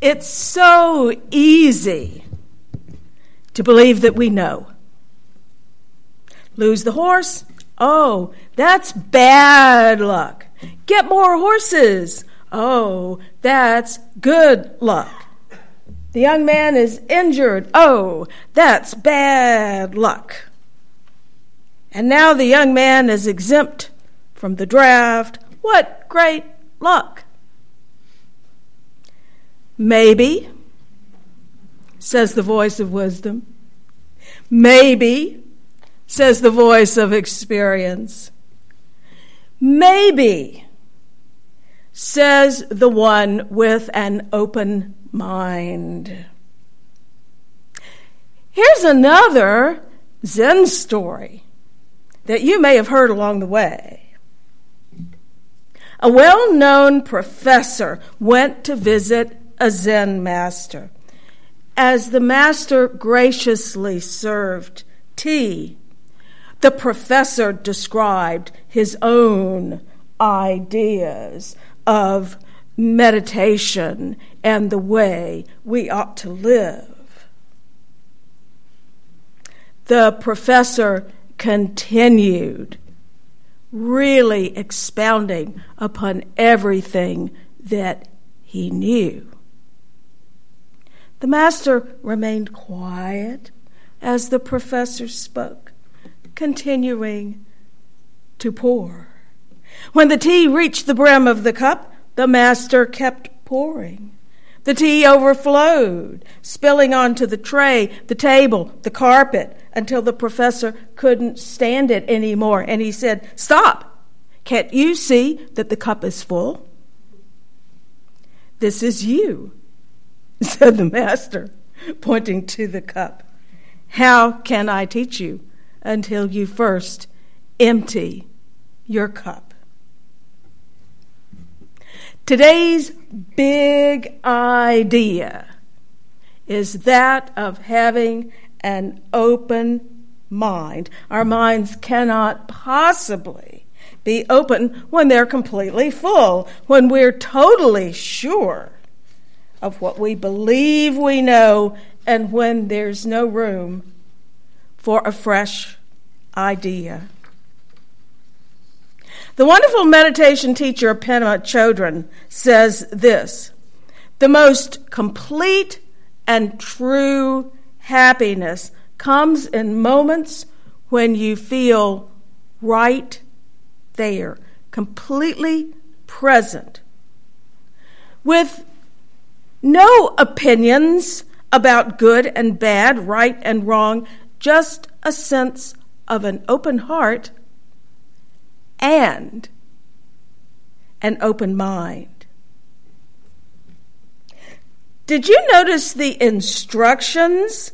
It's so easy to believe that we know. Lose the horse? Oh, that's bad luck. Get more horses? Oh, that's good luck. The young man is injured. Oh, that's bad luck. And now the young man is exempt from the draft. What great luck! Maybe, says the voice of wisdom. Maybe, says the voice of experience. Maybe, says the one with an open mind. Here's another Zen story that you may have heard along the way. A well known professor went to visit a Zen master. As the master graciously served tea, the professor described his own ideas of meditation and the way we ought to live. The professor continued, really expounding upon everything that he knew. The master remained quiet as the professor spoke, continuing to pour. When the tea reached the brim of the cup, the master kept pouring. The tea overflowed, spilling onto the tray, the table, the carpet, until the professor couldn't stand it anymore. And he said, Stop! Can't you see that the cup is full? This is you, said the master, pointing to the cup. How can I teach you until you first empty your cup? Today's big idea is that of having an open mind. Our minds cannot possibly be open when they're completely full, when we're totally sure of what we believe we know, and when there's no room for a fresh idea. The wonderful meditation teacher Pema Chodron says this The most complete and true happiness comes in moments when you feel right there, completely present, with no opinions about good and bad, right and wrong, just a sense of an open heart and an open mind. Did you notice the instructions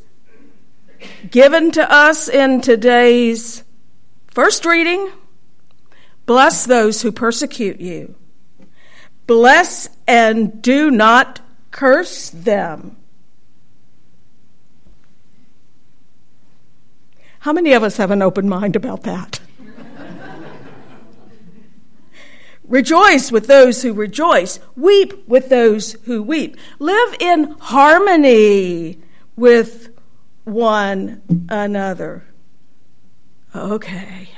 given to us in today's first reading? Bless those who persecute you. Bless and do not curse them. How many of us have an open mind about that? Rejoice with those who rejoice. Weep with those who weep. Live in harmony with one another. Okay.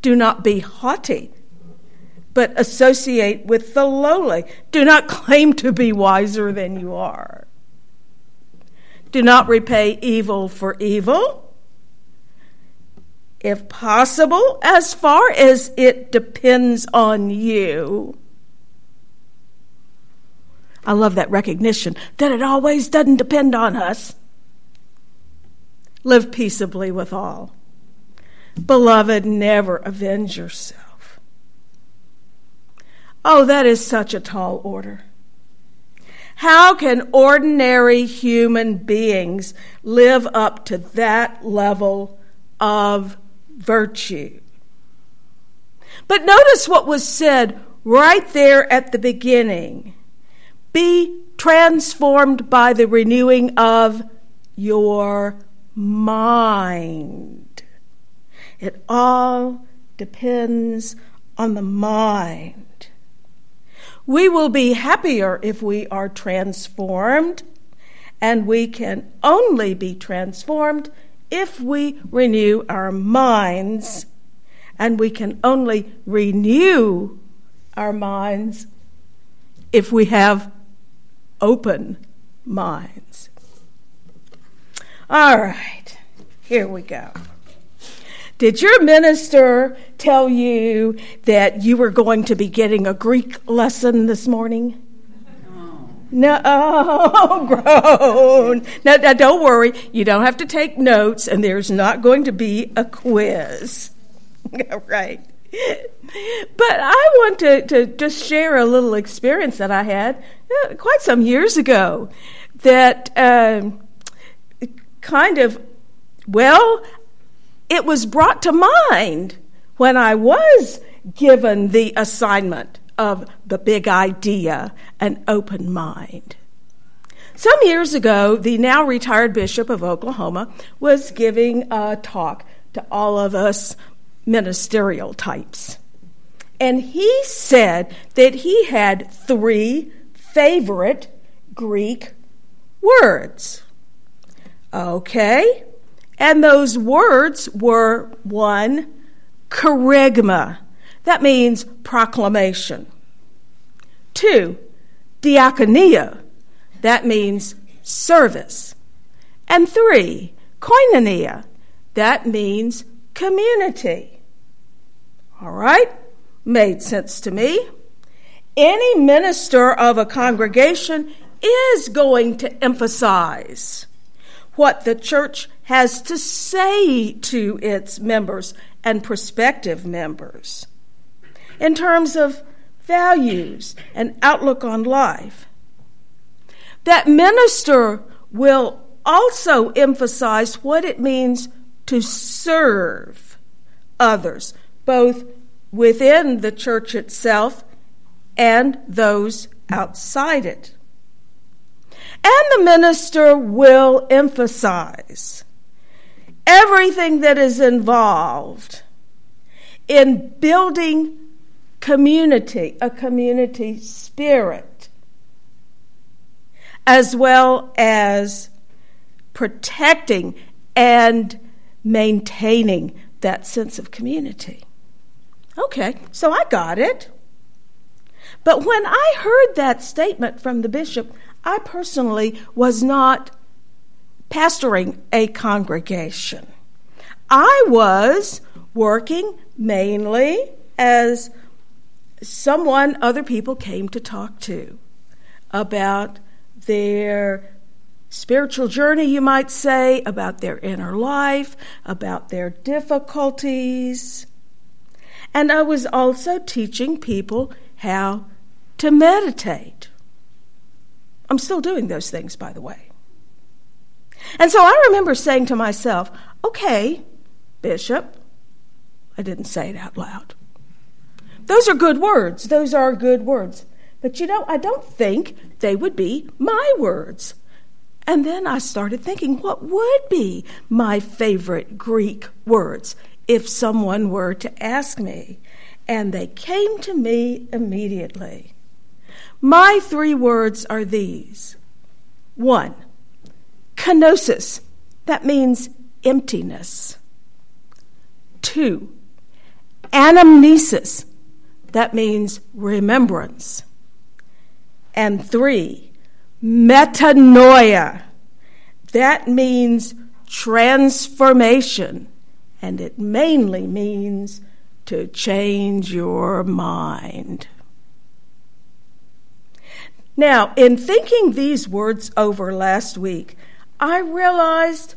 Do not be haughty, but associate with the lowly. Do not claim to be wiser than you are. Do not repay evil for evil if possible, as far as it depends on you. I love that recognition that it always doesn't depend on us. Live peaceably with all. Beloved, never avenge yourself. Oh, that is such a tall order. How can ordinary human beings live up to that level of virtue. But notice what was said right there at the beginning be transformed by the renewing of your mind. It all depends on the mind. We will be happier if we are transformed, and we can only be transformed if we renew our minds, and we can only renew our minds if we have open minds. All right, here we go. Did your minister tell you that you were going to be getting a Greek lesson this morning? No, oh, groan. Now, don't worry. You don't have to take notes, and there's not going to be a quiz. right. But I want to, to just share a little experience that I had uh, quite some years ago that uh, kind of, well, it was brought to mind when I was given the assignment of the big idea, an open mind. Some years ago, the now retired Bishop of Oklahoma was giving a talk to all of us ministerial types. And he said that he had three favorite Greek words. Okay, and those words were one, kerygma. That means proclamation. Two, diakonia. That means service. And three, koinonia. That means community. All right? Made sense to me. Any minister of a congregation is going to emphasize what the church has to say to its members and prospective members in terms of values and outlook on life. That minister will also emphasize what it means to serve others, both within the church itself and those outside it. And the minister will emphasize everything that is involved in building community, a community spirit, as well as protecting and maintaining that sense of community. Okay, so I got it. But when I heard that statement from the bishop, I personally was not pastoring a congregation. I was working mainly as someone other people came to talk to about their spiritual journey, you might say, about their inner life, about their difficulties. And I was also teaching people how to meditate. I'm still doing those things, by the way. And so I remember saying to myself, okay, Bishop, I didn't say it out loud. Those are good words. Those are good words. But you know, I don't think they would be my words. And then I started thinking, what would be my favorite Greek words if someone were to ask me? And they came to me immediately. My three words are these one, kenosis, that means emptiness. Two, anamnesis, that means remembrance. And three, metanoia, that means transformation, and it mainly means to change your mind. Now, in thinking these words over last week, I realized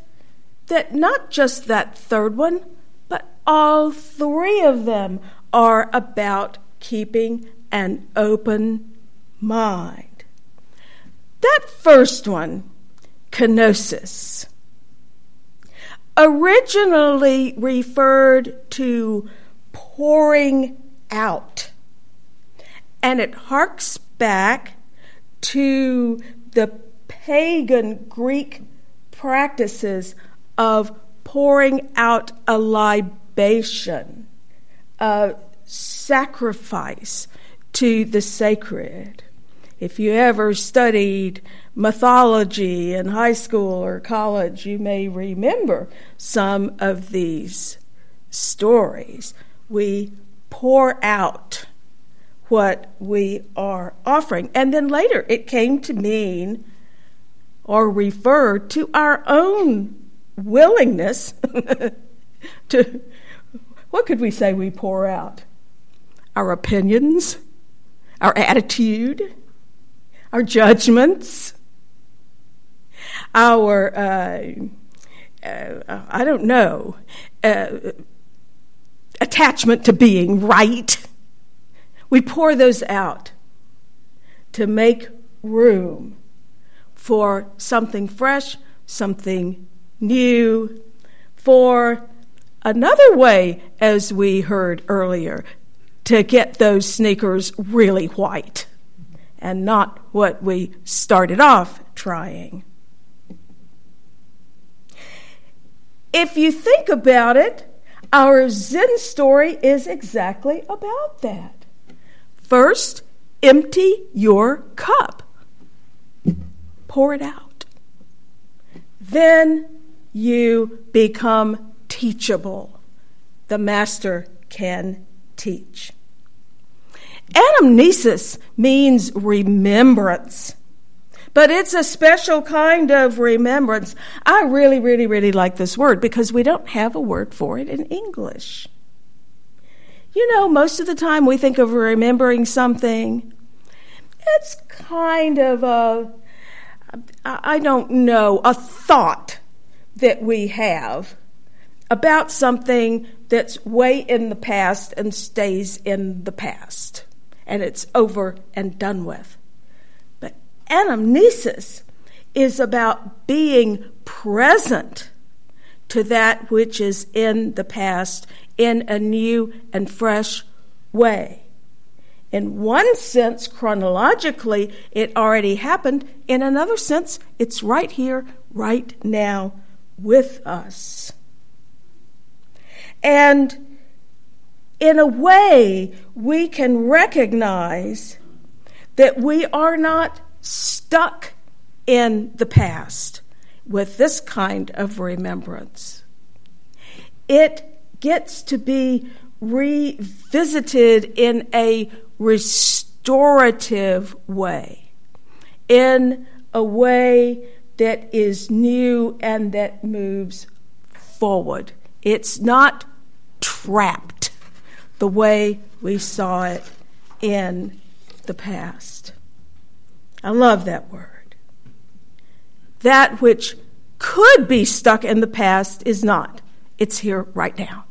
that not just that third one, but all three of them are about keeping an open mind. That first one, kenosis, originally referred to pouring out, and it harks back to the pagan Greek practices of pouring out a libation, a sacrifice to the sacred. If you ever studied mythology in high school or college, you may remember some of these stories. We pour out what we are offering. And then later it came to mean or refer to our own willingness to, what could we say we pour out? Our opinions, our attitude, our judgments, our, uh, uh, I don't know, uh, attachment to being right. We pour those out to make room for something fresh, something new, for another way, as we heard earlier, to get those sneakers really white and not what we started off trying. If you think about it, our Zen story is exactly about that. First, empty your cup, pour it out. Then you become teachable. The master can teach. Anamnesis means remembrance. But it's a special kind of remembrance. I really, really, really like this word because we don't have a word for it in English. You know, most of the time we think of remembering something, it's kind of a, I don't know, a thought that we have about something that's way in the past and stays in the past, and it's over and done with But anamnesis is about being present to that which is in the past in a new and fresh way. In one sense, chronologically, it already happened. In another sense, it's right here, right now, with us. And in a way, we can recognize that we are not stuck in the past with this kind of remembrance. It gets to be revisited in a restorative way, in a way that is new and that moves forward. It's not trapped the way we saw it in the past. I love that word. That which could be stuck in the past is not. It's here right now.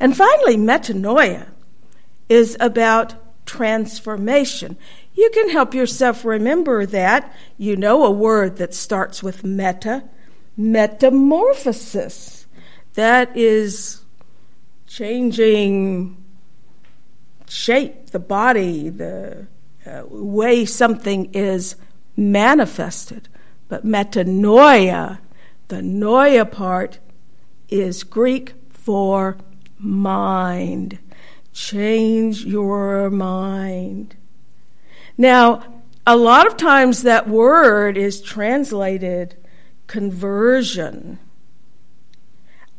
And finally, metanoia is about transformation. You can help yourself remember that. You know a word that starts with meta, metamorphosis. That is changing shape, the body, the uh, way something is manifested. But metanoia, the noia part, is Greek for mind. Change your mind. Now, a lot of times that word is translated conversion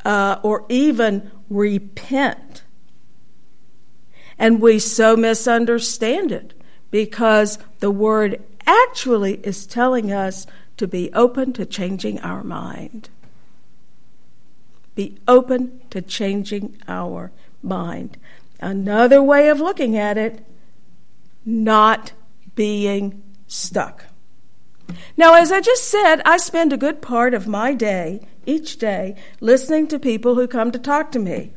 uh, or even repent. And we so misunderstand it because the word actually is telling us to be open to changing our mind. Be open to changing our mind. Another way of looking at it, not being stuck. Now, as I just said, I spend a good part of my day, each day, listening to people who come to talk to me.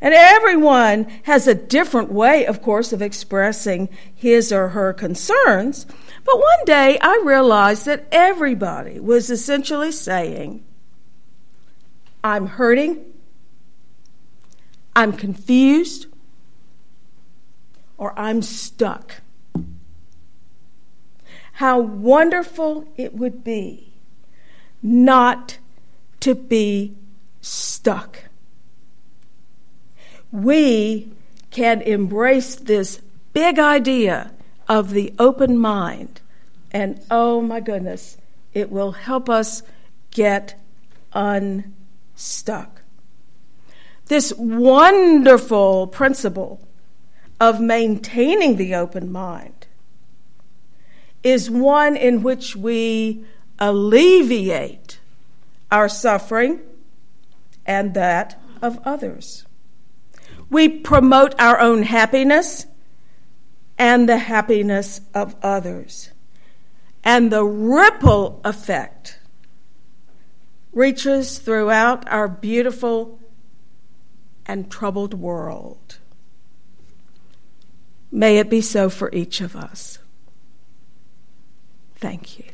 And everyone has a different way, of course, of expressing his or her concerns. But one day I realized that everybody was essentially saying, I'm hurting, I'm confused, or I'm stuck. How wonderful it would be not to be stuck we can embrace this big idea of the open mind. And oh my goodness, it will help us get unstuck. This wonderful principle of maintaining the open mind is one in which we alleviate our suffering and that of others. We promote our own happiness and the happiness of others. And the ripple effect reaches throughout our beautiful and troubled world. May it be so for each of us. Thank you.